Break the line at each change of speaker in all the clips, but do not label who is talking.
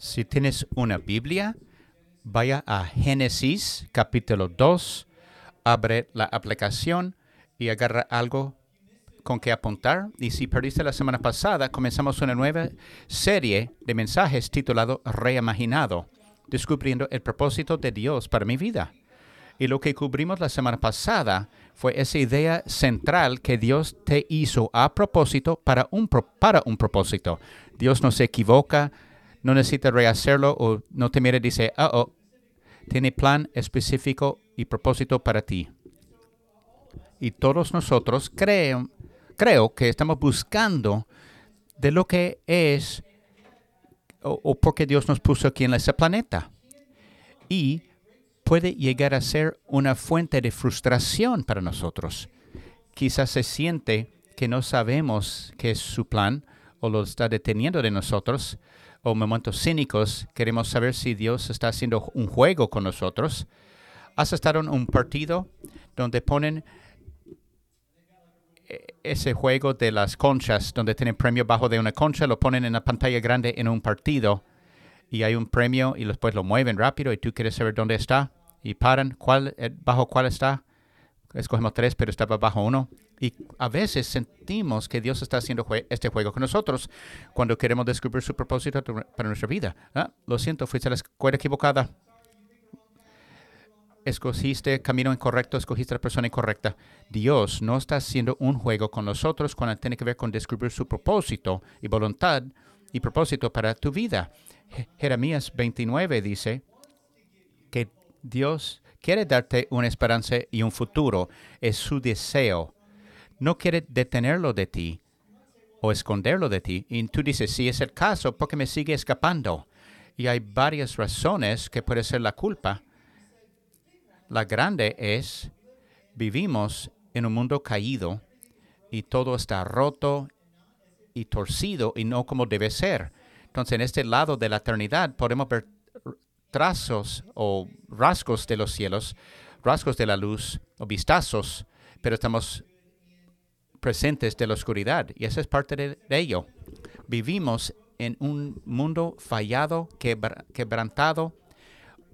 Si tienes una Biblia, vaya a Génesis capítulo 2, abre la aplicación y agarra algo con que apuntar. Y si perdiste la semana pasada, comenzamos una nueva serie de mensajes titulado Reimaginado, descubriendo el propósito de Dios para mi vida. Y lo que cubrimos la semana pasada fue esa idea central que Dios te hizo a propósito para un, para un propósito. Dios no se equivoca, no necesita rehacerlo o no te mira y dice, oh, oh, tiene plan específico y propósito para ti. Y todos nosotros creo, creo que estamos buscando de lo que es o, o porque Dios nos puso aquí en este planeta. Y puede llegar a ser una fuente de frustración para nosotros. Quizás se siente que no sabemos qué es su plan o lo está deteniendo de nosotros, o momentos cínicos, queremos saber si Dios está haciendo un juego con nosotros. ¿Has estado en un partido donde ponen eh, ese juego de las conchas, donde tienen premio bajo de una concha, lo ponen en la pantalla grande en un partido y hay un premio y después lo mueven rápido y tú quieres saber dónde está? y paran, ¿cuál, eh, bajo cuál está. Escogemos tres, pero estaba bajo uno. Y a veces sentimos que Dios está haciendo este juego con nosotros cuando queremos descubrir su propósito para nuestra vida. Ah, lo siento, fuiste a la escuela equivocada. Escogiste camino incorrecto, escogiste la persona incorrecta. Dios no está haciendo un juego con nosotros cuando tiene que ver con descubrir su propósito y voluntad y propósito para tu vida. Jeremías 29 dice que Dios quiere darte una esperanza y un futuro. Es su deseo. No quiere detenerlo de ti o esconderlo de ti. Y tú dices, si es el caso, ¿por qué me sigue escapando? Y hay varias razones que puede ser la culpa. La grande es, vivimos en un mundo caído y todo está roto y torcido y no como debe ser. Entonces, en este lado de la eternidad podemos ver trazos o rasgos de los cielos, rasgos de la luz o vistazos, pero estamos presentes de la oscuridad y esa es parte de, ello. Vivimos en un mundo fallado, quebrantado.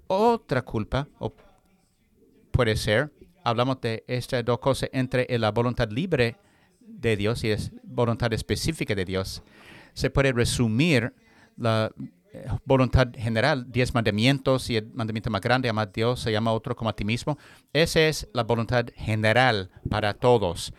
Otra culpa, puede ser, hablamos de estas dos cosas entre la voluntad libre de Dios y la voluntad específica de Dios. Se puede resumir la voluntad general, diez mandamientos y el mandamiento más grande, amar a Dios, se llama otro como a ti mismo. Esa es la voluntad general para todos.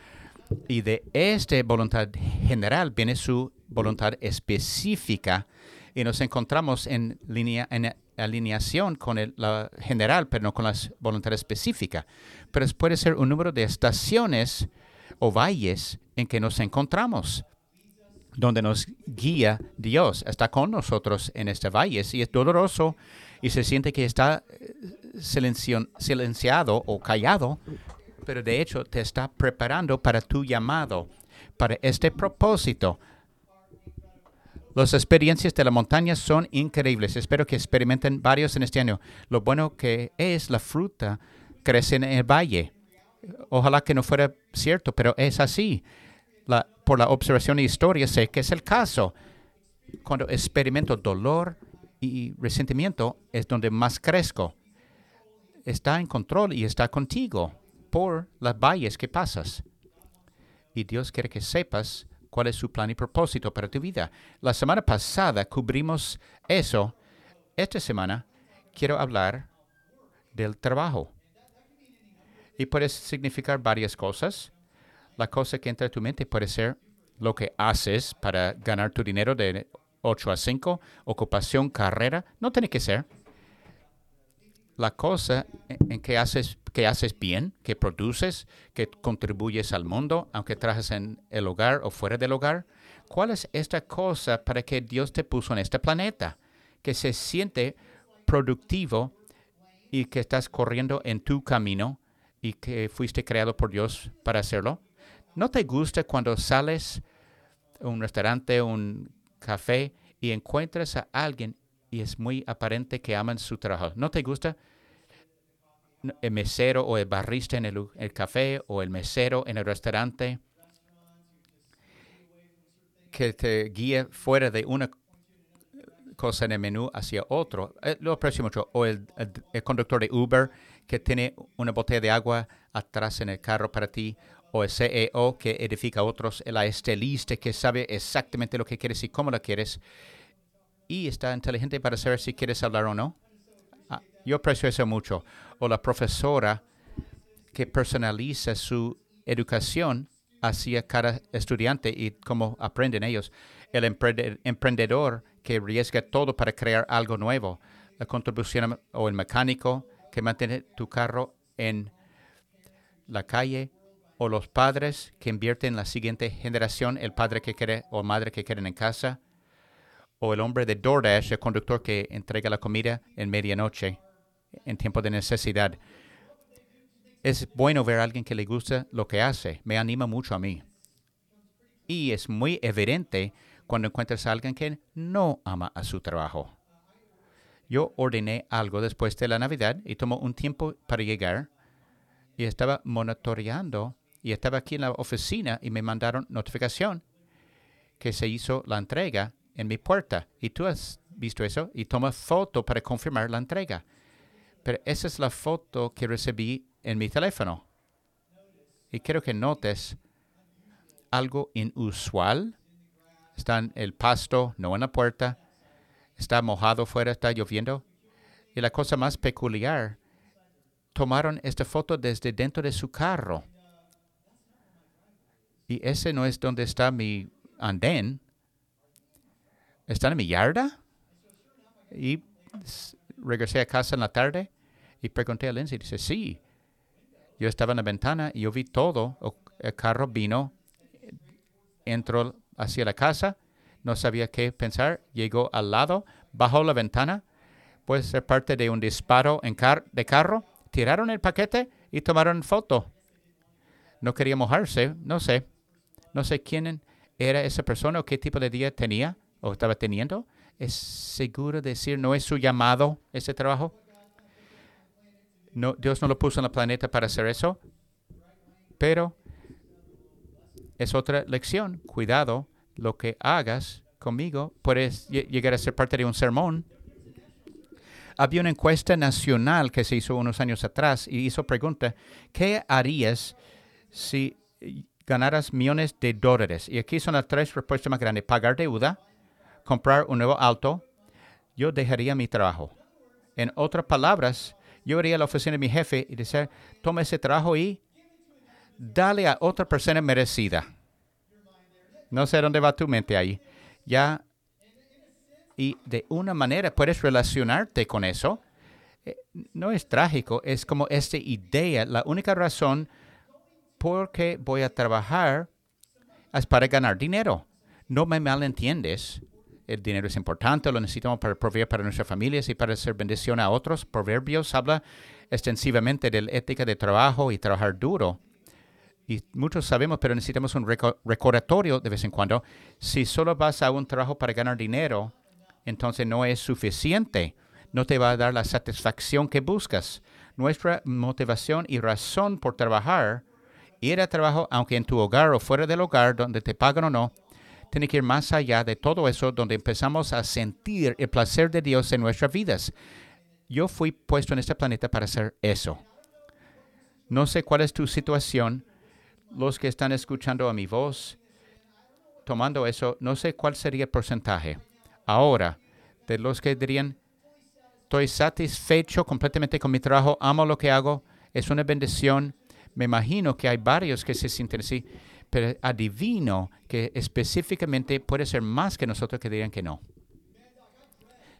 Y de esta voluntad general viene su voluntad específica y nos encontramos en, línea, en alineación con la general, pero no con la voluntad específica. Pero puede ser un número de estaciones o valles en que nos encontramos donde nos guía Dios. Está con nosotros en este valle y es doloroso y se siente que está eh, silenciado o callado, pero de hecho te está preparando para tu llamado, para este propósito. Las experiencias de la montaña son increíbles. Espero que experimenten varios en este año. Lo bueno que es la fruta crece en el valle. Ojalá que no fuera cierto, pero es así por la observación y historia sé que es el caso. Cuando experimento dolor y resentimiento es donde más crezco. Está en control y está contigo por las valles que pasas. Y Dios quiere que sepas cuál es su plan y propósito para tu vida. La semana pasada cubrimos eso. Esta semana quiero hablar del trabajo. Y puede significar varias cosas la cosa que entra en tu mente puede ser lo que haces para ganar tu dinero de 8 a 5, ocupación, carrera. No tiene que ser. La cosa en que haces, que haces bien, que produces, que contribuyes al mundo, aunque trabajes en el hogar o fuera del hogar. ¿Cuál es esta cosa para que Dios te puso en este planeta? Que se siente productivo y que estás corriendo en tu camino y que fuiste creado por Dios para hacerlo. ¿No te gusta cuando sales a un restaurante, un café y encuentras a alguien y es muy aparente que aman su trabajo? ¿No te gusta el mesero o el barrista en el, el café o el mesero en el restaurante que te guíe fuera de una cosa en el menú hacia otro. Eh, lo aprecio mucho. O el, el, conductor de Uber que tiene una botella de agua atrás en el carro para ti. O el CEO que edifica a otros. El estelista que sabe exactamente lo que quieres y cómo lo quieres. Y está inteligente para saber si quieres hablar o no. Ah, yo aprecio eso mucho. O la profesora que personaliza su educación hacia cada estudiante y cómo aprenden ellos. El emprendedor que arriesga todo para crear algo nuevo. La contribución o el mecánico que mantiene tu carro en la calle o los padres que invierten en la siguiente generación, el padre que quiere o madre que quieren en casa, o el hombre de DoorDash, el conductor que entrega la comida en medianoche, en tiempo de necesidad es bueno ver a alguien que le gusta lo que hace. Me anima mucho a mí. Y es muy evidente cuando encuentras a alguien que no ama a su trabajo. Yo ordené algo después de la Navidad y tomó un tiempo para llegar y estaba monitoreando y estaba aquí en la oficina y me mandaron notificación que se hizo la entrega en mi puerta. Y tú has visto eso y toma foto para confirmar la entrega. Pero esa es la foto que recibí en mi teléfono. Y quiero que notes algo inusual. Está en el pasto, no en la puerta. Está mojado fuera, está lloviendo. Y la cosa más peculiar, tomaron esta foto desde dentro de su carro. Y ese no es donde está mi andén. Está en mi yarda. Y regresé a casa en la tarde y pregunté a Lindsay. Dice, sí, yo estaba en la ventana y yo vi todo. El carro vino, entró hacia la casa, no sabía qué pensar, llegó al lado, bajó la ventana, puede ser parte de un disparo en de carro, tiraron el paquete y tomaron foto. No quería mojarse, no sé. No sé quién era esa persona o qué tipo de día tenía o estaba teniendo. ¿Es seguro decir no es su llamado ese trabajo? Dios no lo puso en el planeta para hacer eso, pero es otra lección. Cuidado, lo que hagas conmigo puedes llegar a ser parte de un sermón. Había una encuesta nacional que se hizo unos años atrás y hizo pregunta, ¿qué harías si ganaras millones de dólares? Y aquí son las tres respuestas más grandes. Pagar deuda, comprar un nuevo auto, yo dejaría mi trabajo. En otras palabras, yo iría a la oficina de mi jefe y decir, toma ese trabajo y dale a otra persona merecida. No sé dónde va tu mente ahí. Ya, y de una manera puedes relacionarte con eso. Eh, no es trágico, es como esta idea. La única razón por qué voy a trabajar es para ganar dinero. No me malentiendes el dinero es importante, lo necesitamos para proveer para nuestras familias y para hacer bendición a otros. Proverbios habla extensivamente de la ética de trabajo y trabajar duro. Y muchos sabemos, pero necesitamos un recordatorio de vez en cuando. Si solo vas a un trabajo para ganar dinero, entonces no es suficiente. No te va a dar la satisfacción que buscas. Nuestra motivación y razón por trabajar, ir a trabajo, aunque en tu hogar o fuera del hogar, donde te pagan o no, tiene que ir más allá de todo eso, donde empezamos a sentir el placer de Dios en nuestras vidas. Yo fui puesto en este planeta para hacer eso. No sé cuál es tu situación. Los que están escuchando a mi voz, tomando eso, no sé cuál sería el porcentaje. Ahora, de los que dirían, estoy satisfecho completamente con mi trabajo, amo lo que hago, es una bendición. Me imagino que hay varios que se sienten así pero adivino que específicamente puede ser más que nosotros que digan que no.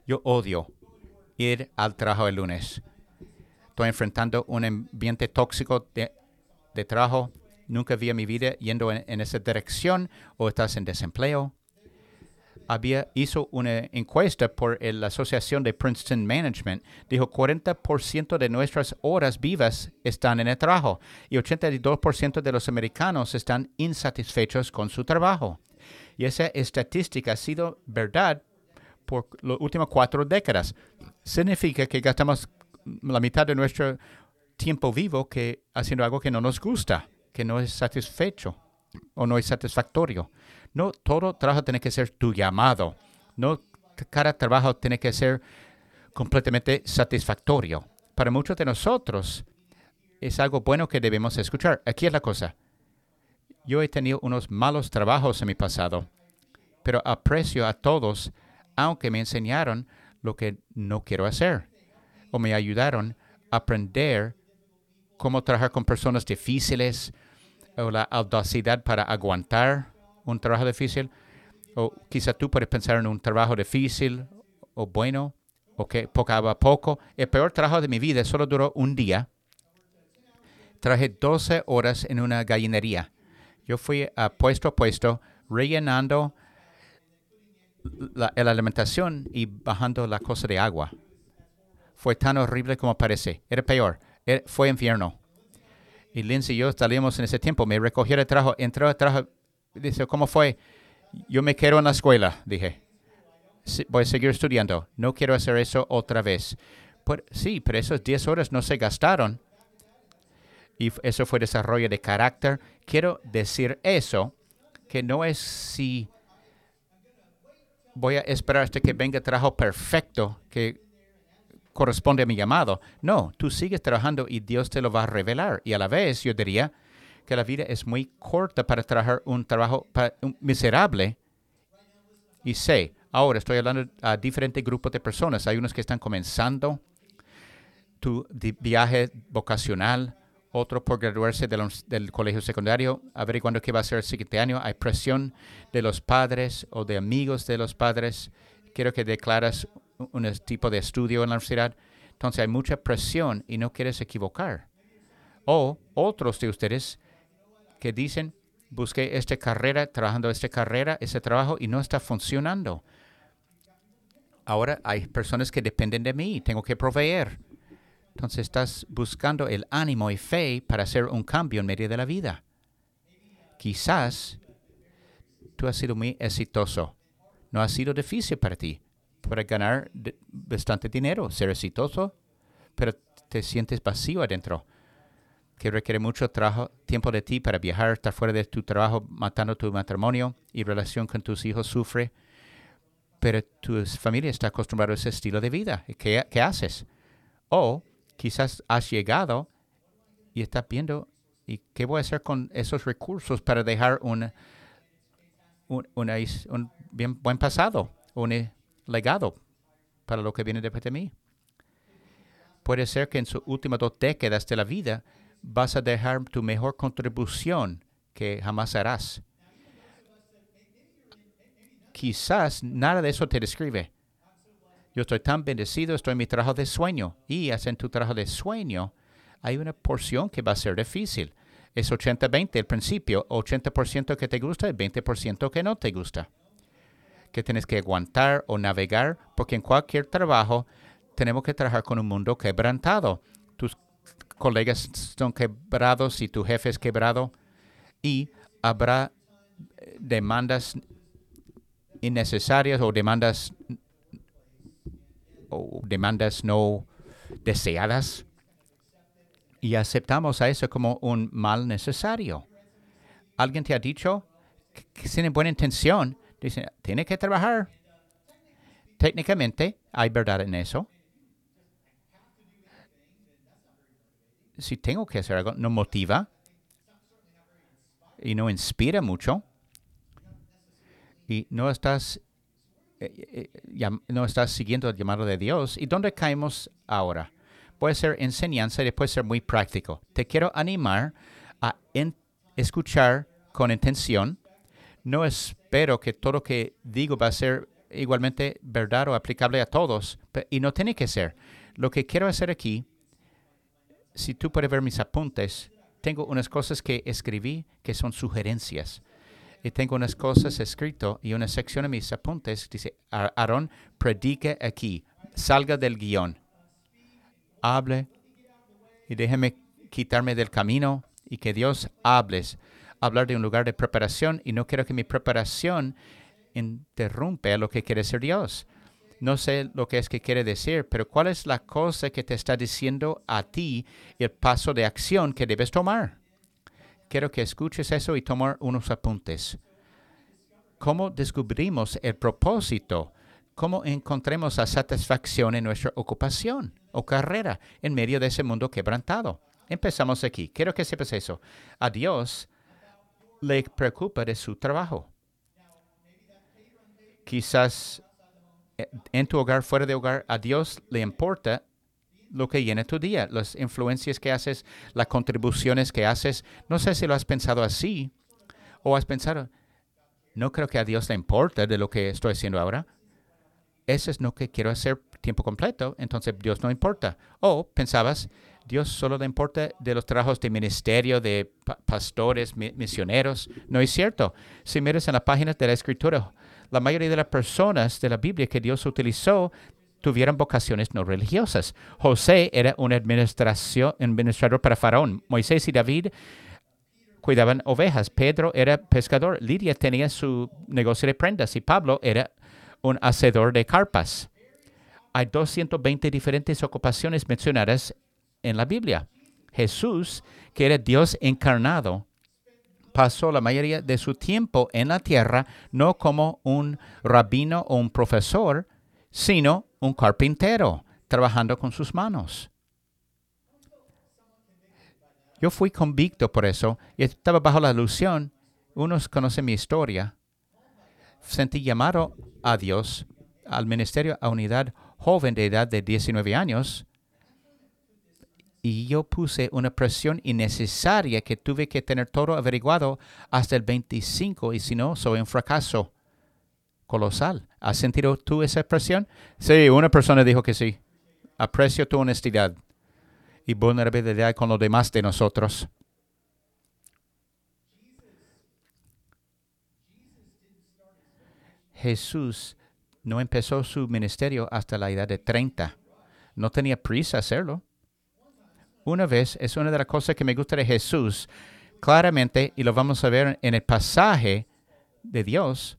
Yo odio ir al trabajo el lunes. Estoy enfrentando un ambiente tóxico de, trabajo. Nunca vi en mi vida yendo en esa dirección o estás en desempleo había, hizo una encuesta por la Asociación de Princeton Management. Dijo 40% de nuestras horas vivas están en el trabajo y 82% de los americanos están insatisfechos con su trabajo. Y esa estadística ha sido verdad por las últimas cuatro décadas. Significa que gastamos la mitad de nuestro tiempo vivo que haciendo algo que no nos gusta, que no es satisfecho o no es satisfactorio. No todo trabajo tiene que ser tu llamado. No cada trabajo tiene que ser completamente satisfactorio. Para muchos de nosotros es algo bueno que debemos escuchar. Aquí es la cosa. Yo he tenido unos malos trabajos en mi pasado, pero aprecio a todos, aunque me enseñaron lo que no quiero hacer o me ayudaron a aprender cómo trabajar con personas difíciles o la audacidad para aguantar un trabajo difícil. O quizá tú puedes pensar en un trabajo difícil o bueno o que poco a poco. El peor trabajo de mi vida solo duró un día. Traje 12 horas en una gallinería. Yo fui a puesto a puesto rellenando la, alimentación y bajando la cosa de agua. Fue tan horrible como parece. Era peor. fue infierno. Y Lindsay y yo salimos en ese tiempo. Me recogió el trabajo, entró al trabajo. Dice, ¿cómo fue? Yo me quedo en la escuela, dije. voy a seguir estudiando. No quiero hacer eso otra vez. Pues, sí, pero esas 10 horas no se gastaron. Y eso fue desarrollo de carácter. Quiero decir eso, que no es si voy a esperar hasta que venga trabajo perfecto que corresponde a mi llamado. No, tú sigues trabajando y Dios te lo va a revelar. Y a la vez yo diría que la vida es muy corta para trabajar un trabajo miserable. Y sé, ahora estoy hablando a diferentes grupos de personas. Hay unos que están comenzando tu viaje vocacional, otro por graduarse del colegio secundario, averiguando qué va a ser el siguiente año. Hay presión de los padres o de amigos de los padres. Quiero que declaras un tipo de estudio en la universidad. Entonces hay mucha presión y no quieres equivocar. O otros de ustedes que dicen, busqué esta carrera, trabajando esta carrera, ese trabajo y no está funcionando. Ahora hay personas que dependen de mí, tengo que proveer. Entonces estás buscando el ánimo y fe para hacer un cambio en medio de la vida. Quizás tú has sido muy exitoso. No ha sido difícil para ti para ganar bastante dinero, ser exitoso, pero te sientes vacío adentro, que requiere mucho trabajo, tiempo de ti para viajar, estar fuera de tu trabajo, matando tu matrimonio y relación con tus hijos sufre, pero tu familia está acostumbrada a ese estilo de vida. ¿Qué, qué haces? O quizás has llegado y estás viendo, ¿y qué voy a hacer con esos recursos para dejar un, un, un bien, buen pasado, un legado para lo que viene después de mí? Puede ser que en sus últimas dos décadas de la vida vas a dejar tu mejor contribución que jamás harás. Quizás nada de eso te describe. Yo estoy tan bendecido, estoy en mi trabajo de sueño. Y en tu trabajo de sueño hay una porción que va a ser difícil. Es 80-20 al principio, 80% que te gusta y 20% que no te gusta. Que tienes que aguantar o navegar, porque en cualquier trabajo tenemos que trabajar con un mundo quebrantado. Tus colegas son quebrados y tu jefe es quebrado y habrá eh, demandas innecesarias o demandas o demandas no deseadas y aceptamos a eso como un mal necesario. ¿Alguien te ha dicho que, tiene buena intención? Dice, tiene que trabajar. Técnicamente hay verdad en eso. Si tengo que hacer algo, no motiva y no inspira mucho y no estás eh, eh, no estás siguiendo el llamado de Dios. ¿Y dónde caemos ahora? Puede ser enseñanza y puede ser muy práctico. Te quiero animar a escuchar con intención. No espero que todo lo que digo va a ser igualmente verdad o aplicable a todos, y no tiene que ser. Lo que quiero hacer aquí, si tú puedes ver mis apuntes, tengo unas cosas que escribí que son sugerencias y tengo unas cosas escrito y una sección de mis apuntes dice, Aarón, predique aquí, salga del guion, hable y déjeme quitarme del camino y que Dios hables. Hablar de un lugar de preparación y no quiero que mi preparación interrumpa lo que quiere ser Dios. No sé lo que es que quiere decir, pero ¿cuál es la cosa que te está diciendo a ti el paso de acción que debes tomar? quiero que escuches eso y tomar unos apuntes. ¿Cómo descubrimos el propósito? cómo encontremos la satisfacción en nuestra ocupación o carrera en medio de ese mundo quebrantado. Empezamos aquí. Quiero que sepas eso. A Dios le preocupa de su trabajo. Quizás en tu hogar, fuera de hogar, a Dios le importa lo que llena tu día, las influencias que haces, las contribuciones que haces. No sé si lo has pensado así o has pensado, no creo que a Dios le importa de lo que estoy haciendo ahora. Eso es lo que quiero hacer tiempo completo, entonces Dios no importa. O pensabas, Dios solo le importa de los trabajos de ministerio, de pastores, misioneros. No es cierto. Si miras en las páginas de la Escritura, la mayoría de las personas de la Biblia que Dios utilizó tuvieron vocaciones no religiosas. José era un administrador para Faraón. Moisés y David cuidaban ovejas. Pedro era pescador. Lidia tenía su negocio de prendas y Pablo era un hacedor de carpas. Hay 220 diferentes ocupaciones mencionadas en la Biblia. Jesús, que era Dios encarnado, pasó la mayoría de su tiempo en la tierra no como un rabino o un profesor, sino un carpintero, trabajando con sus manos. Yo fui convicto por eso y estaba bajo la ilusión. Unos conocen mi historia. Sentí llamado a Dios al ministerio a unidad joven de edad de 19 años y yo puse una presión innecesaria que tuve que tener todo averiguado hasta el 25 y si no, soy un fracaso colosal. ¿Has sentido tú esa presión? Sí, una persona dijo que sí. Aprecio tu honestidad y vulnerabilidad con los demás de nosotros. Jesús no empezó su ministerio hasta la edad de 30. No tenía prisa hacerlo. Una vez es una de las cosas que me gusta de Jesús, claramente, y lo vamos a ver en el pasaje de Dios,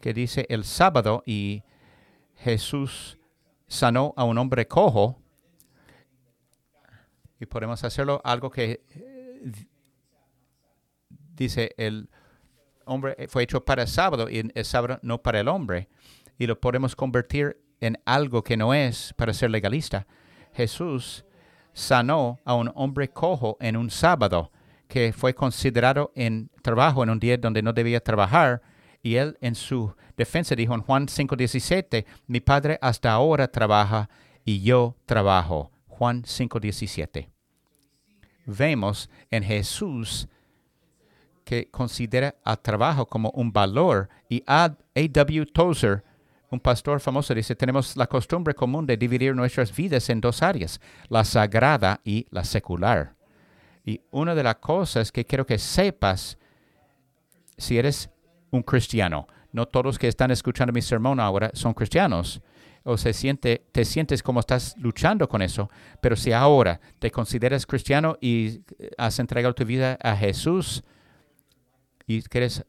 que dice el sábado y Jesús sanó a un hombre cojo. Y podemos hacerlo algo que eh, dice el hombre fue hecho para el sábado y el sábado no para el hombre. Y lo podemos convertir en algo que no es para ser legalista. Jesús sanó a un hombre cojo en un sábado que fue considerado en trabajo en un día donde no debía trabajar y él en su defensa dijo en Juan 5:17, mi padre hasta ahora trabaja y yo trabajo. Juan 5:17. Vemos en Jesús que considera al trabajo como un valor y A. W. Tozer, un pastor famoso, dice, tenemos la costumbre común de dividir nuestras vidas en dos áreas, la sagrada y la secular. Y una de las cosas que quiero que sepas, si eres un cristiano. No todos que están escuchando mi sermón ahora son cristianos. O se siente, te sientes como estás luchando con eso. Pero si ahora te consideras cristiano y has entregado tu vida a Jesús y quieres,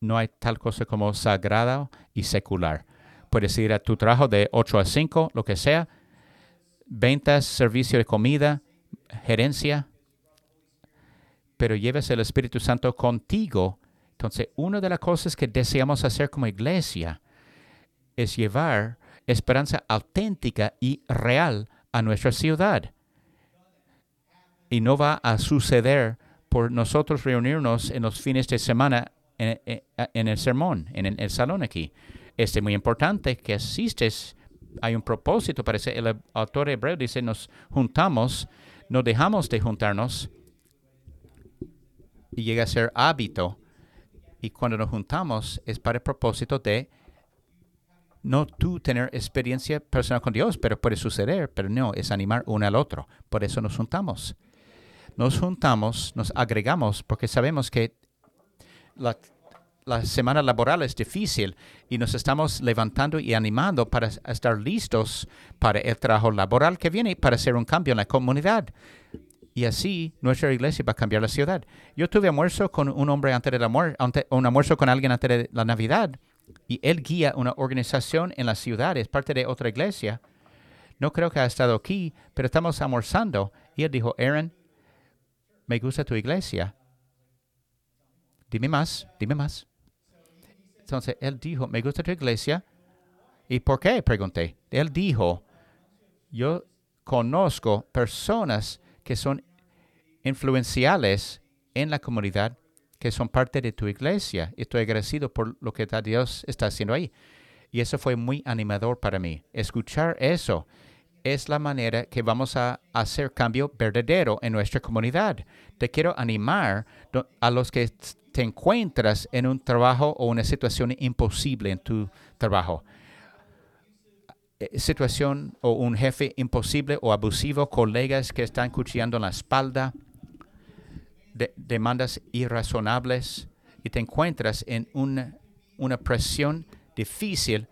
no hay tal cosa como sagrado y secular. Puedes ir a tu trabajo de 8 a 5, lo que sea, ventas, servicio de comida, gerencia, pero lleves el Espíritu Santo contigo entonces, una de las cosas que deseamos hacer como iglesia es llevar esperanza auténtica y real a nuestra ciudad. Y no va a suceder por nosotros reunirnos en los fines de semana en, el sermón, en el, salón aquí. Es muy importante que asistes. Hay un propósito, parece. El autor hebreo dice, nos juntamos, no dejamos de juntarnos y llega a ser hábito y cuando nos juntamos es para el propósito de no tú tener experiencia personal con Dios, pero puede suceder, pero no, es animar uno al otro. Por eso nos juntamos. Nos juntamos, nos agregamos, porque sabemos que la, semana laboral es difícil y nos estamos levantando y animando para estar listos para el trabajo laboral que viene, para hacer un cambio en la comunidad. Y así nuestra iglesia va a cambiar la ciudad. Yo tuve almuerzo con un hombre antes de la muerte, un almuerzo con alguien antes de la Navidad, y él guía una organización en la ciudad, es parte de otra iglesia. No creo que ha estado aquí, pero estamos almorzando. Y él dijo, Aaron, me gusta tu iglesia. Dime más, dime más. Entonces él dijo, me gusta tu iglesia ¿Y por qué? Pregunté. Él dijo, yo conozco personas que son influenciales en la comunidad, que son parte de tu iglesia. Estoy agradecido por lo que Dios está haciendo ahí. Y eso fue muy animador para mí. Escuchar eso es la manera que vamos a hacer cambio verdadero en nuestra comunidad. Te quiero animar a los que te encuentras en un trabajo o una situación imposible en tu trabajo. Eh, situación o un jefe imposible o abusivo, colegas que están cuchillando la espalda, demandas irrazonables y te encuentras en una, una presión difícil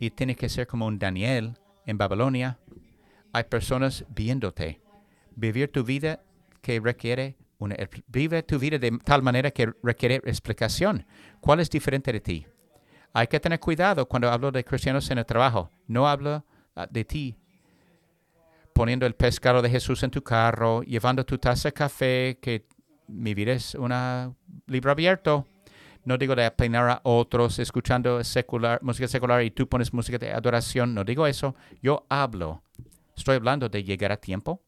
y tienes que ser como un Daniel en Babilonia. Hay personas viéndote. Vivir tu vida que requiere una, vive tu vida de tal manera que requiere explicación. ¿Cuál es diferente de ti? Hay que tener cuidado cuando hablo de cristianos en el trabajo. No hablo ah, de ti poniendo el pescado de Jesús en tu carro, llevando tu taza de café, que mi vida es un libro abierto. No digo de peinar a otros escuchando secular, música secular y tú pones música de adoración. No digo eso. Yo hablo. Estoy hablando de llegar a tiempo.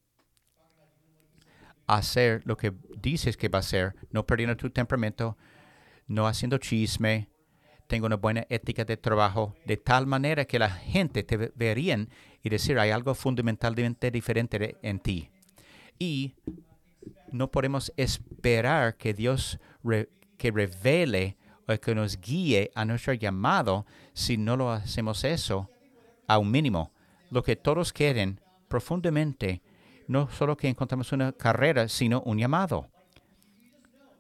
Hacer lo que dices que va a hacer, no perdiendo tu temperamento, no haciendo chisme. Tengo una buena ética de trabajo, de tal manera que la gente te verían y decir hay algo fundamentalmente diferente en ti. Y no podemos esperar que Dios que revele o que nos guíe a nuestro llamado si no lo hacemos eso a un mínimo. Lo que todos quieren profundamente, no solo que encontramos una carrera, sino un llamado.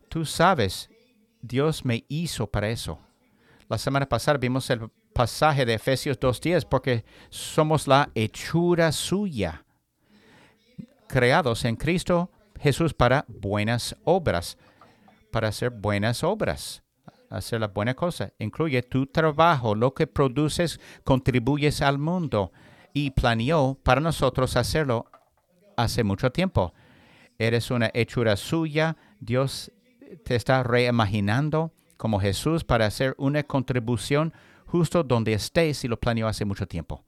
Tú sabes, Dios me hizo para eso. La semana pasada vimos el pasaje de Efesios 2.10 porque somos la hechura suya, creados en Cristo Jesús para buenas obras, para hacer buenas obras, hacer la buena cosa. Incluye tu trabajo, lo que produces, contribuyes al mundo y planeó para nosotros hacerlo hace mucho tiempo. Eres una hechura suya, Dios te está reimaginando como Jesús para hacer una contribución justo donde estés y lo planeó hace mucho tiempo.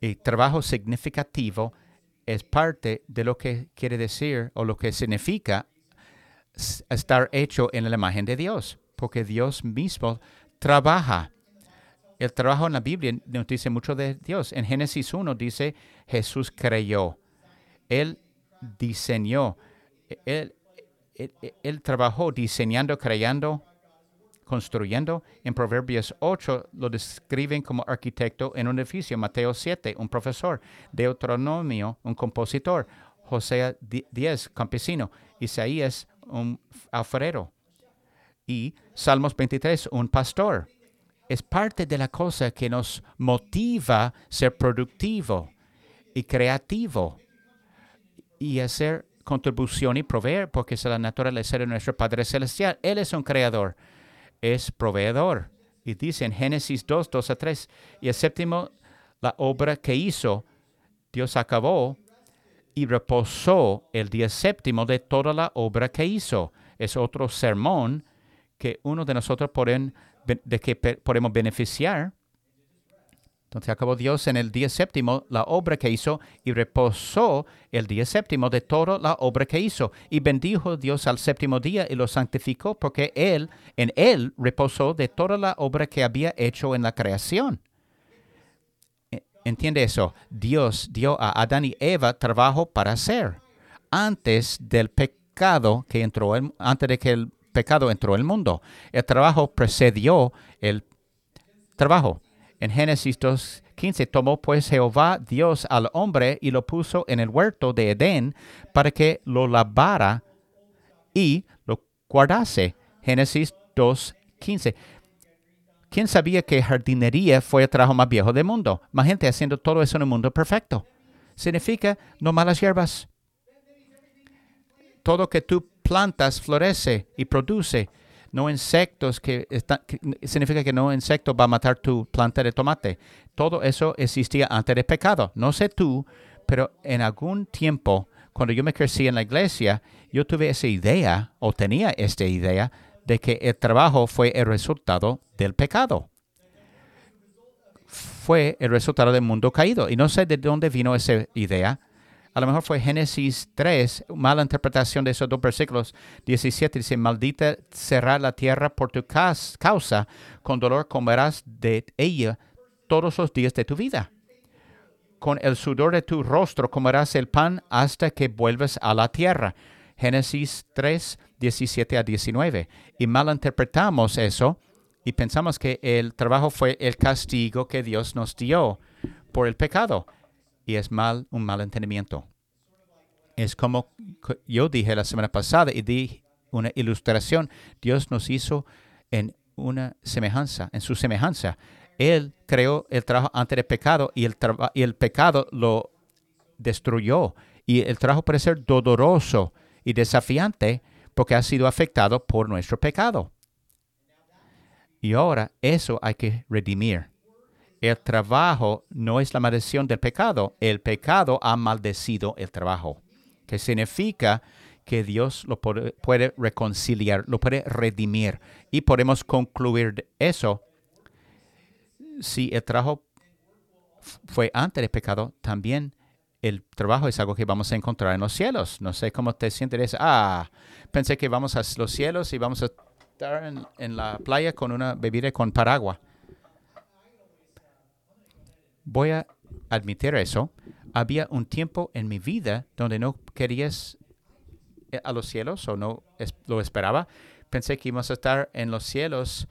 Y trabajo significativo es parte de lo que quiere decir o lo que significa estar hecho en la imagen de Dios, porque Dios mismo trabaja. El trabajo en la Biblia nos dice mucho de Dios. En Génesis 1 dice, Jesús creyó. Él diseñó. Él, trabajó diseñando, creando, construyendo. En Proverbios 8 lo describen como arquitecto en un edificio. Mateo 7, un profesor. Deuteronomio, un compositor. José 10, campesino. Isaías, un alfarero. Y Salmos 23, un pastor. Es parte de la cosa que nos motiva ser productivo y creativo y hacer contribución y proveer, porque es la naturaleza de nuestro Padre Celestial. Él es un creador es proveedor. Y dice en Génesis 2, 2 a 3, y el séptimo, la obra que hizo, Dios acabó y reposó el día séptimo de toda la obra que hizo. Es otro sermón que uno de nosotros pueden, de que podemos beneficiar entonces acabó Dios en el día séptimo la obra que hizo y reposó el día séptimo de toda la obra que hizo. Y bendijo Dios al séptimo día y lo santificó porque Él, en Él reposó de toda la obra que había hecho en la creación. E, ¿Entiende eso? Dios dio a Adán y Eva trabajo para hacer antes del pecado que entró, antes de que el pecado entró el mundo. El trabajo precedió el trabajo. En Génesis 2.15 tomó pues Jehová Dios al hombre y lo puso en el huerto de Edén para que lo lavara y lo guardase. Génesis 2.15. ¿Quién sabía que jardinería fue el trabajo más viejo del mundo? Más gente haciendo todo eso en un mundo perfecto. Significa no malas hierbas. Todo que tú plantas florece y produce no insectos que, significa que no insecto va a matar tu planta de tomate. Todo eso existía antes del pecado. No sé tú, pero en algún tiempo, cuando yo me crecí en la iglesia, yo tuve esa idea o tenía esta idea de que el trabajo fue el resultado del pecado. fue el resultado del mundo caído. Y no sé de dónde vino esa idea. A lo mejor fue Génesis 3, mala interpretación de esos dos versículos. 17 dice, maldita será la tierra por tu causa, con dolor comerás de ella todos los días de tu vida. Con el sudor de tu rostro comerás el pan hasta que vuelvas a la tierra. Génesis 3, 17 a 19. Y malinterpretamos eso y pensamos que el trabajo fue el castigo que Dios nos dio por el pecado. Y es mal, un mal entendimiento. Es como yo dije la semana pasada y di una ilustración. Dios nos hizo en una semejanza, en su semejanza. Él creó el trabajo antes del pecado y el, y el pecado lo destruyó. Y el trabajo puede ser doloroso y desafiante porque ha sido afectado por nuestro pecado. Y ahora eso hay que redimir. El trabajo no es la maldición del pecado. El pecado ha maldecido el trabajo, que significa que Dios lo puede, reconciliar, lo puede redimir. Y podemos concluir eso. Si el trabajo fue antes del pecado, también el trabajo es algo que vamos a encontrar en los cielos. No sé cómo te sientes. Ah, pensé que vamos a los cielos y vamos a estar en, la playa con una bebida con paraguas. Voy a admitir eso. Había un tiempo en mi vida donde no querías a los cielos o no lo esperaba. Pensé que íbamos a estar en los cielos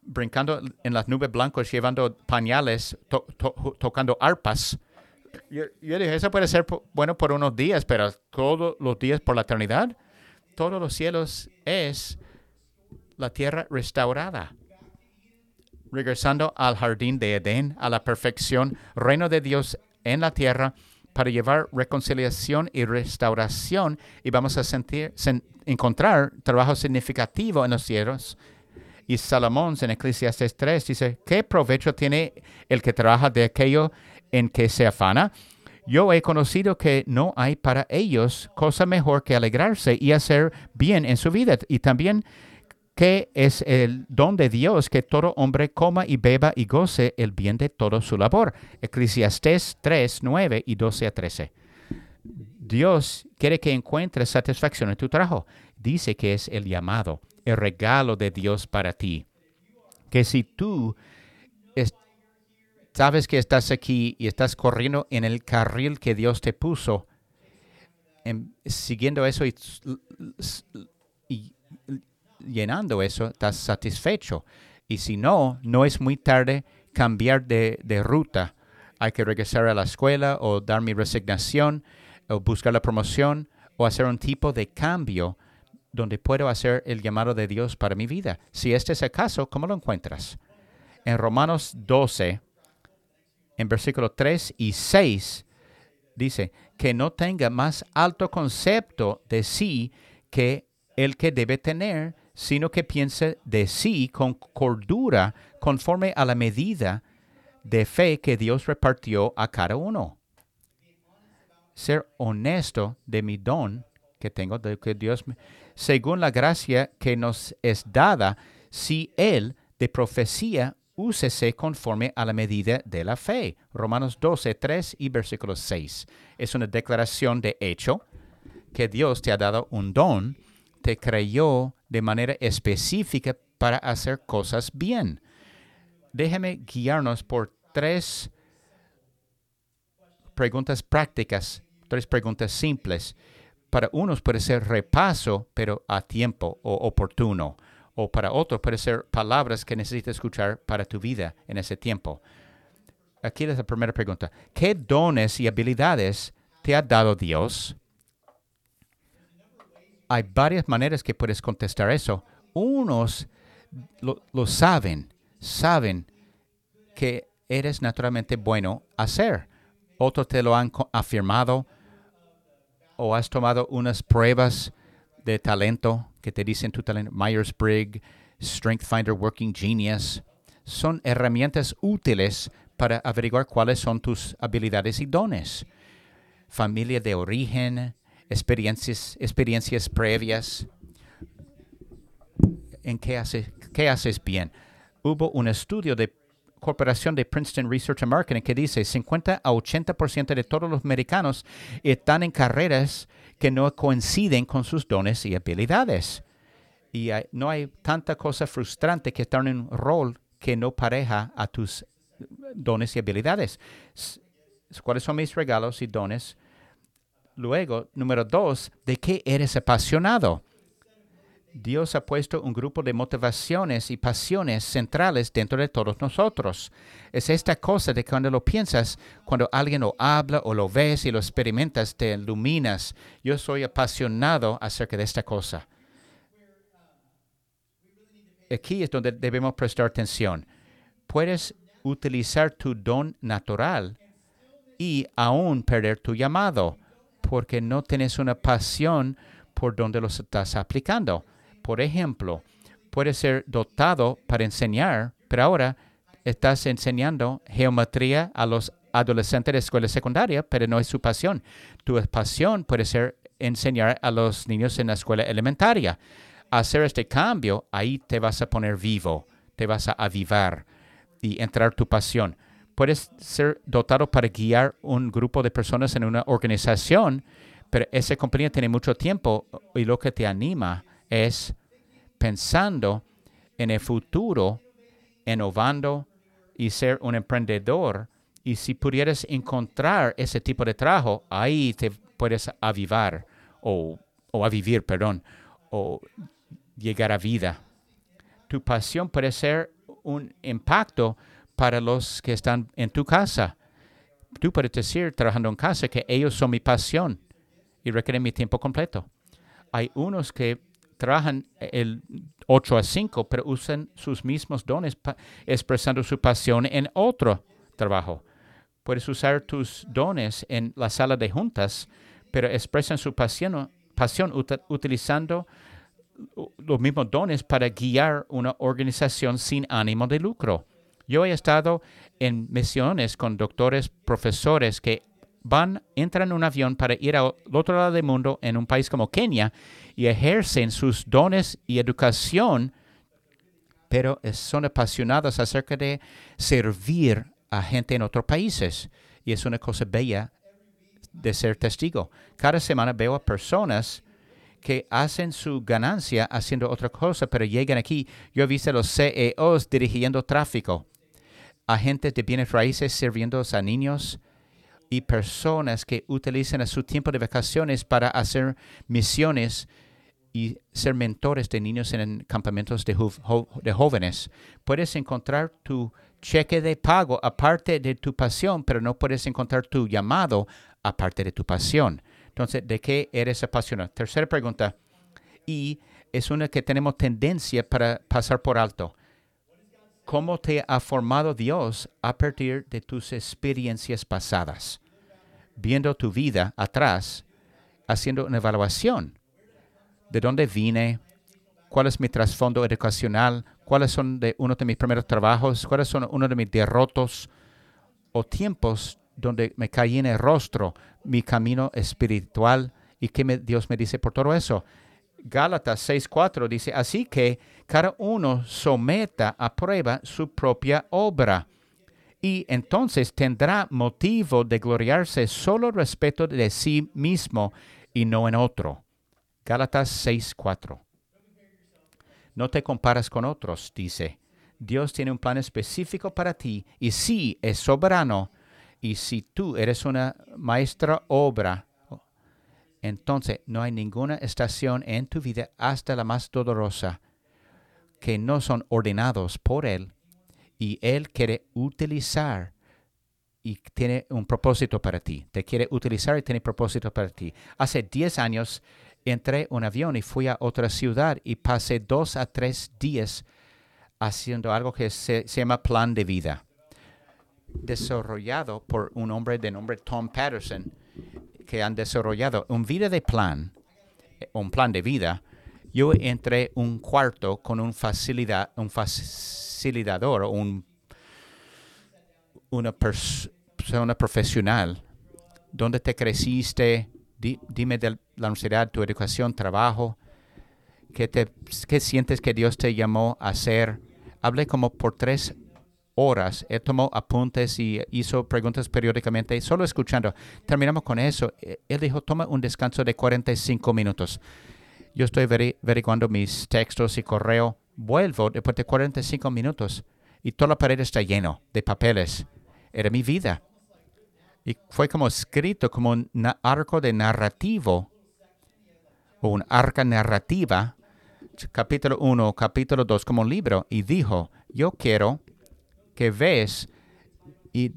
brincando en las nubes blancas, llevando pañales, tocando arpas yo, dije, eso puede ser bueno por unos días, pero todos los días por la eternidad, todos los cielos es la tierra restaurada. Regresando al jardín de Edén, a la perfección, reino de Dios en la tierra, para llevar reconciliación y restauración, y vamos a sentir, encontrar trabajo significativo en los cielos. Y Salomón en Eclesiastes 3 dice, ¿qué provecho tiene el que trabaja de aquello en que se afana, yo he conocido que no hay para ellos cosa mejor que alegrarse y hacer bien en su vida. Y también que es el don de Dios que todo hombre coma y beba y goce el bien de toda su labor. Eclesiastés 3, 9 y 12 a 13. Dios quiere que encuentres satisfacción en tu trabajo. Dice que es el llamado, el regalo de Dios para ti. Que si tú sabes que estás aquí y estás corriendo en el carril que Dios te puso, siguiendo eso y, llenando eso, estás satisfecho. Y si no, no es muy tarde cambiar de, de ruta. Hay que regresar a la escuela o dar mi resignación o buscar la promoción o hacer un tipo de cambio donde puedo hacer el llamado de Dios para mi vida. Si este es el caso, ¿cómo lo encuentras? En Romanos 12, en versículos 3 y 6, dice, que no tenga más alto concepto de sí que el que debe tener, sino que piense de sí con cordura, conforme a la medida de fe que Dios repartió a cada uno. Ser honesto de mi don que tengo, de que Dios, según la gracia que nos es dada, si Él de profecía úsese conforme a la medida de la fe. Romanos 12, 3 y versículo 6. Es una declaración de hecho que Dios te ha dado un don, te creyó de manera específica para hacer cosas bien. Déjeme guiarnos por tres preguntas prácticas, tres preguntas simples. Para unos puede ser repaso, pero a tiempo o oportuno o para otros puede ser palabras que necesitas escuchar para tu vida en ese tiempo. Aquí es la primera pregunta. ¿Qué dones y habilidades te ha dado Dios? Hay varias maneras que puedes contestar eso. Unos lo, saben, saben que eres naturalmente bueno hacer. Otros te lo han afirmado o has tomado unas pruebas de talento que te dicen tu talento, Myers-Briggs, Strength Finder Working Genius, son herramientas útiles para averiguar cuáles son tus habilidades y dones. Familia de origen, experiencias, experiencias previas. ¿En qué, hace, qué haces bien? Hubo un estudio de corporación de Princeton Research and Marketing que dice 50 a 80% de todos los americanos están en carreras que no coinciden con sus dones y habilidades. Y no hay tanta cosa frustrante que estar en un rol que no pareja a tus dones y habilidades. ¿Cuáles son mis regalos y dones? Luego, número dos, ¿de qué eres apasionado? Dios ha puesto un grupo de motivaciones y pasiones centrales dentro de todos nosotros. Es esta cosa de cuando lo piensas, cuando alguien lo habla o lo ves y lo experimentas, te iluminas. Yo soy apasionado acerca de esta cosa. Aquí es donde debemos prestar atención. Puedes utilizar tu don natural y aún perder tu llamado porque no tienes una pasión por donde los estás aplicando. Por ejemplo, puedes ser dotado para enseñar, pero ahora estás enseñando geometría a los adolescentes de escuela secundaria, pero no es su pasión. Tu pasión puede ser enseñar a los niños en la escuela elementaria. Hacer este cambio, ahí te vas a poner vivo, te vas a avivar y entrar tu pasión. Puedes ser dotado para guiar un grupo de personas en una organización, pero esa compañía tiene mucho tiempo y lo que te anima es pensando en el futuro, innovando y ser un emprendedor. Y si pudieras encontrar ese tipo de trabajo, ahí te puedes avivar o, o a vivir, perdón, o llegar a vida. Tu pasión puede ser un impacto para los que están en tu casa. Tú puedes decir, trabajando en casa, que ellos son mi pasión y requieren mi tiempo completo. Hay unos que trabajan el 8 a 5, pero usan sus mismos dones expresando su pasión en otro trabajo. Puedes usar tus dones en la sala de juntas, pero expresan su pasión, pasión utilizando los mismos dones para guiar una organización sin ánimo de lucro. Yo he estado en misiones con doctores, profesores que van, entran en un avión para ir al otro lado del mundo en un país como Kenia y ejercen sus dones y educación, pero son apasionados acerca de servir a gente en otros países. Y es una cosa bella de ser testigo. Cada semana veo a personas que hacen su ganancia haciendo otra cosa, pero llegan aquí. Yo he visto a los CEOs dirigiendo tráfico, agentes de bienes raíces sirviendo a niños, y personas que utilizan su tiempo de vacaciones para hacer misiones y ser mentores de niños en campamentos de, jóvenes. Puedes encontrar tu cheque de pago aparte de tu pasión, pero no puedes encontrar tu llamado aparte de tu pasión. Entonces, ¿de qué eres apasionado? Tercera pregunta, y es una que tenemos tendencia para pasar por alto. ¿Cómo te ha formado Dios a partir de tus experiencias pasadas? viendo tu vida atrás, haciendo una evaluación. ¿De dónde vine? ¿Cuál es mi trasfondo educacional? ¿Cuáles son uno de mis primeros trabajos? ¿Cuáles son uno de mis derrotos o tiempos donde me caí en el rostro mi camino espiritual y qué Dios me dice por todo eso? Gálatas 6:4 dice, así que cada uno someta a prueba su propia obra y entonces tendrá motivo de gloriarse solo respecto de sí mismo y no en otro. Gálatas 6:4. No te comparas con otros, dice. Dios tiene un plan específico para ti y sí es soberano. Y si tú eres una maestra obra, entonces no hay ninguna estación en tu vida hasta la más dolorosa que no son ordenados por Él y Él quiere utilizar y tiene un propósito para ti. Te quiere utilizar y tiene propósito para ti. Hace 10 años entré en un avión y fui a otra ciudad y pasé dos a tres días haciendo algo que se, llama plan de vida, desarrollado por un hombre de nombre Tom Patterson, que han desarrollado un vida de plan, un plan de vida. Yo entré un cuarto con un facilidad, un facilitador una persona profesional, ¿dónde te creciste? dime de la universidad, tu educación, trabajo, ¿qué, te, qué sientes que Dios te llamó a hacer? Hablé como por tres horas. Él tomó apuntes y hizo preguntas periódicamente, solo escuchando. Terminamos con eso. E, él dijo, toma un descanso de 45 minutos. Yo estoy averiguando mis textos y correo. Vuelvo después de 45 minutos y toda la pared está lleno de papeles. Era mi vida. Y fue como escrito como un arco de narrativo o un arca narrativa, capítulo 1, capítulo 2, como un libro. Y dijo, yo quiero que ves y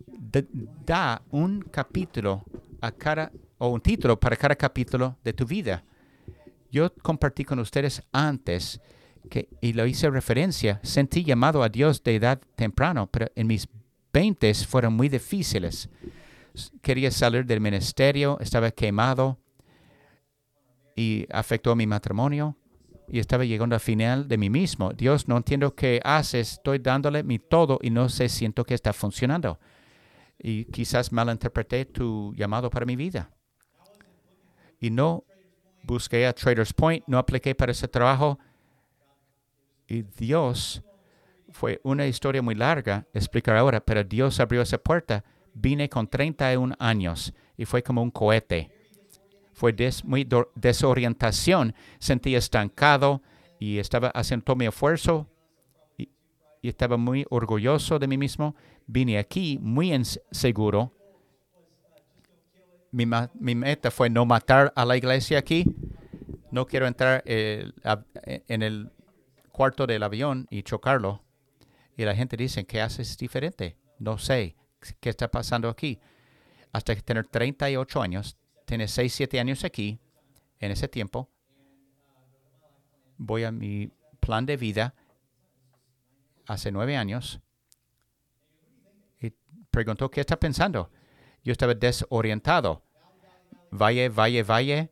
da un capítulo a cada, o un título para cada capítulo de tu vida. Yo compartí con ustedes antes que, y lo hice referencia, sentí llamado a Dios de edad temprano, pero en mis 20 fueron muy difíciles. Quería salir del ministerio, estaba quemado y afectó mi matrimonio y estaba llegando al final de mí mismo. Dios, no entiendo qué haces, estoy dándole mi todo y no sé, siento que está funcionando. Y quizás malinterpreté tu llamado para mi vida. Y no busqué a Traders Point, no apliqué para ese trabajo. Y Dios, fue una historia muy larga explicar ahora, pero Dios abrió esa puerta. Vine con 31 años y fue como un cohete fue muy desorientación. Sentí estancado y estaba haciendo todo mi esfuerzo y, estaba muy orgulloso de mí mismo. Vine aquí muy inseguro. Mi, meta fue no matar a la iglesia aquí. No quiero entrar eh, en el cuarto del avión y chocarlo. Y la gente dice, ¿qué haces diferente? No sé qué está pasando aquí. Hasta que tener 38 años, tiene 6, 7 años aquí, en ese tiempo, voy a mi plan de vida hace nueve años y preguntó qué está pensando. Yo estaba desorientado. Valle, valle, valle,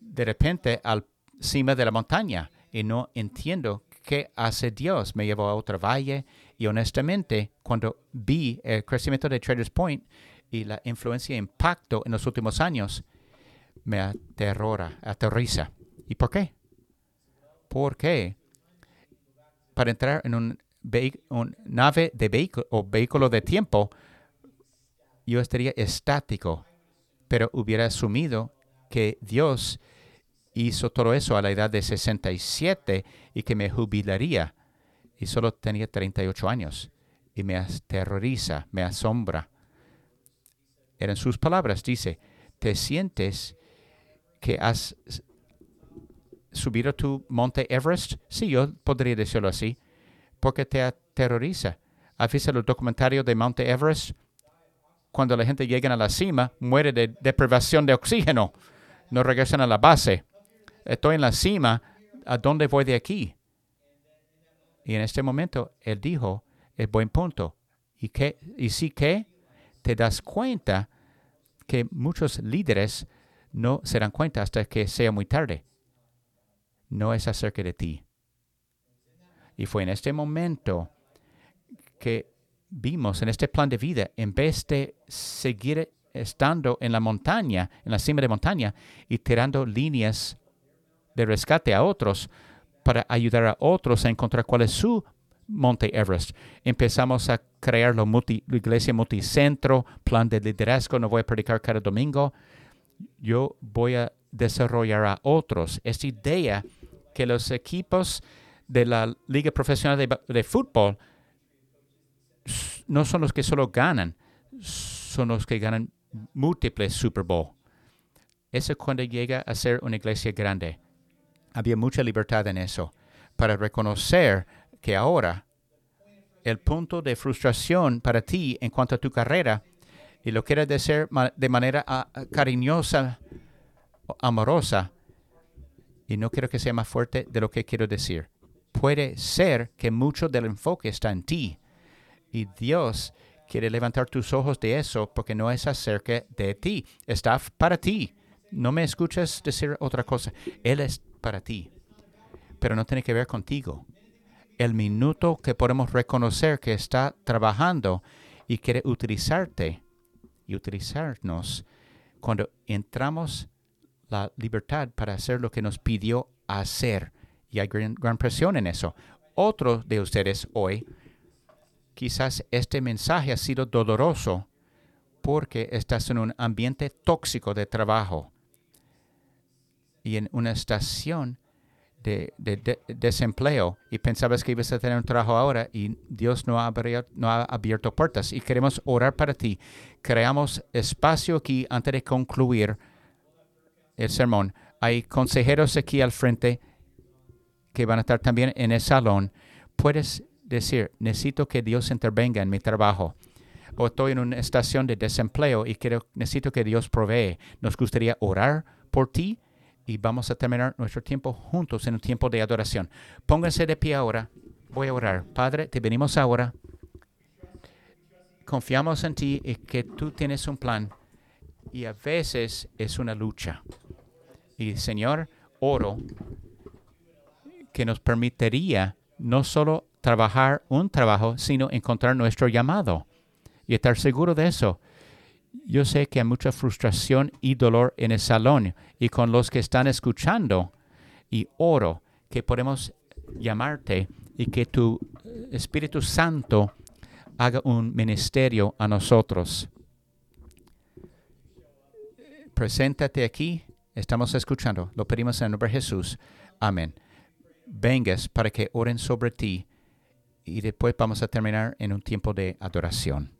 de repente al cima de la montaña y no entiendo qué hace Dios. Me llevó a otro valle y honestamente cuando vi el crecimiento de Traders Point, y la influencia e impacto en los últimos años me aterrora, aterriza. ¿Y por qué? Porque para entrar en un, nave de vehículo o vehículo de tiempo, yo estaría estático, pero hubiera asumido que Dios hizo todo eso a la edad de 67 y que me jubilaría. Y solo tenía 38 años. Y me aterroriza, me asombra eran sus palabras, dice, ¿te sientes que has subido tu monte Everest? Sí, yo podría decirlo así, porque te aterroriza. ¿Has visto el documentario de Monte Everest? Cuando la gente llega a la cima, muere de deprivación de oxígeno. No regresan a la base. Estoy en la cima. ¿A dónde voy de aquí? Y en este momento, él dijo, es buen punto. ¿Y, qué? ¿Y sí que? te das cuenta que muchos líderes no se dan cuenta hasta que sea muy tarde. No es acerca de ti. Y fue en este momento que vimos en este plan de vida, en vez de seguir estando en la montaña, en la cima de montaña, y tirando líneas de rescate a otros para ayudar a otros a encontrar cuál es su Monte Everest. Empezamos a crear la, iglesia multicentro, plan de liderazgo, no voy a predicar cada domingo. Yo voy a desarrollar a otros esta idea que los equipos de la liga profesional de, de fútbol no son los que solo ganan, son los que ganan múltiples Super Bowl. Eso es cuando llega a ser una iglesia grande. Había mucha libertad en eso para reconocer que ahora el punto de frustración para ti en cuanto a tu carrera, y lo quieres decir de manera ah, cariñosa, amorosa, y no quiero que sea más fuerte de lo que quiero decir. Puede ser que mucho del enfoque está en ti, y Dios quiere levantar tus ojos de eso porque no es acerca de ti, está para ti. No me escuches decir otra cosa. Él es para ti, pero no tiene que ver contigo el minuto que podemos reconocer que está trabajando y quiere utilizarte y utilizarnos cuando entramos la libertad para hacer lo que nos pidió hacer. Y hay gran, presión en eso. Otros de ustedes hoy Quizás este mensaje ha sido doloroso porque estás en un ambiente tóxico de trabajo y en una estación de, desempleo y pensabas que ibas a tener un trabajo ahora y Dios no ha, abierto, no ha abierto puertas y queremos orar para ti. Creamos espacio aquí antes de concluir el sermón. Hay consejeros aquí al frente que van a estar también en el salón. Puedes decir, necesito que Dios intervenga en mi trabajo o estoy en una estación de desempleo y quiero, necesito que Dios provee. Nos gustaría orar por ti y vamos a terminar nuestro tiempo juntos en un tiempo de adoración. Pónganse de pie ahora. Voy a orar. Padre, te venimos ahora. Confiamos en ti y que tú tienes un plan. Y a veces es una lucha. Y Señor, oro que nos permitiría no solo trabajar un trabajo, sino encontrar nuestro llamado y estar seguro de eso yo sé que hay mucha frustración y dolor en el salón y con los que están escuchando. Y oro que podemos llamarte y que tu Espíritu Santo haga un ministerio a nosotros. Preséntate aquí. Estamos escuchando. Lo pedimos en el nombre de Jesús. Amén. Vengas para que oren sobre ti y después vamos a terminar en un tiempo de adoración.